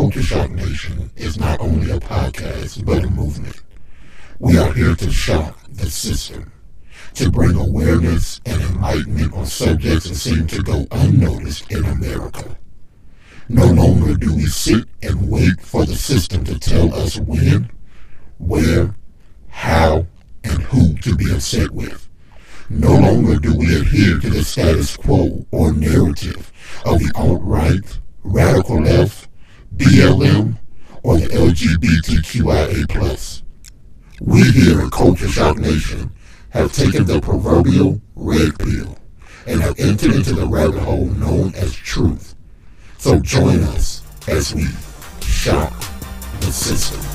Culture Shock Nation is not only a podcast, but a movement. We are here to shock the system, to bring awareness and enlightenment on subjects that seem to go unnoticed in America. No longer do we sit and wait for the system to tell us when, where, how, and who to be upset with. No longer do we adhere to the status quo or narrative of the alt-right, radical left, the LGBTQIA+. We here at Culture Shock Nation have taken the proverbial red pill and have entered into the rabbit hole known as truth. So join us as we shock the system.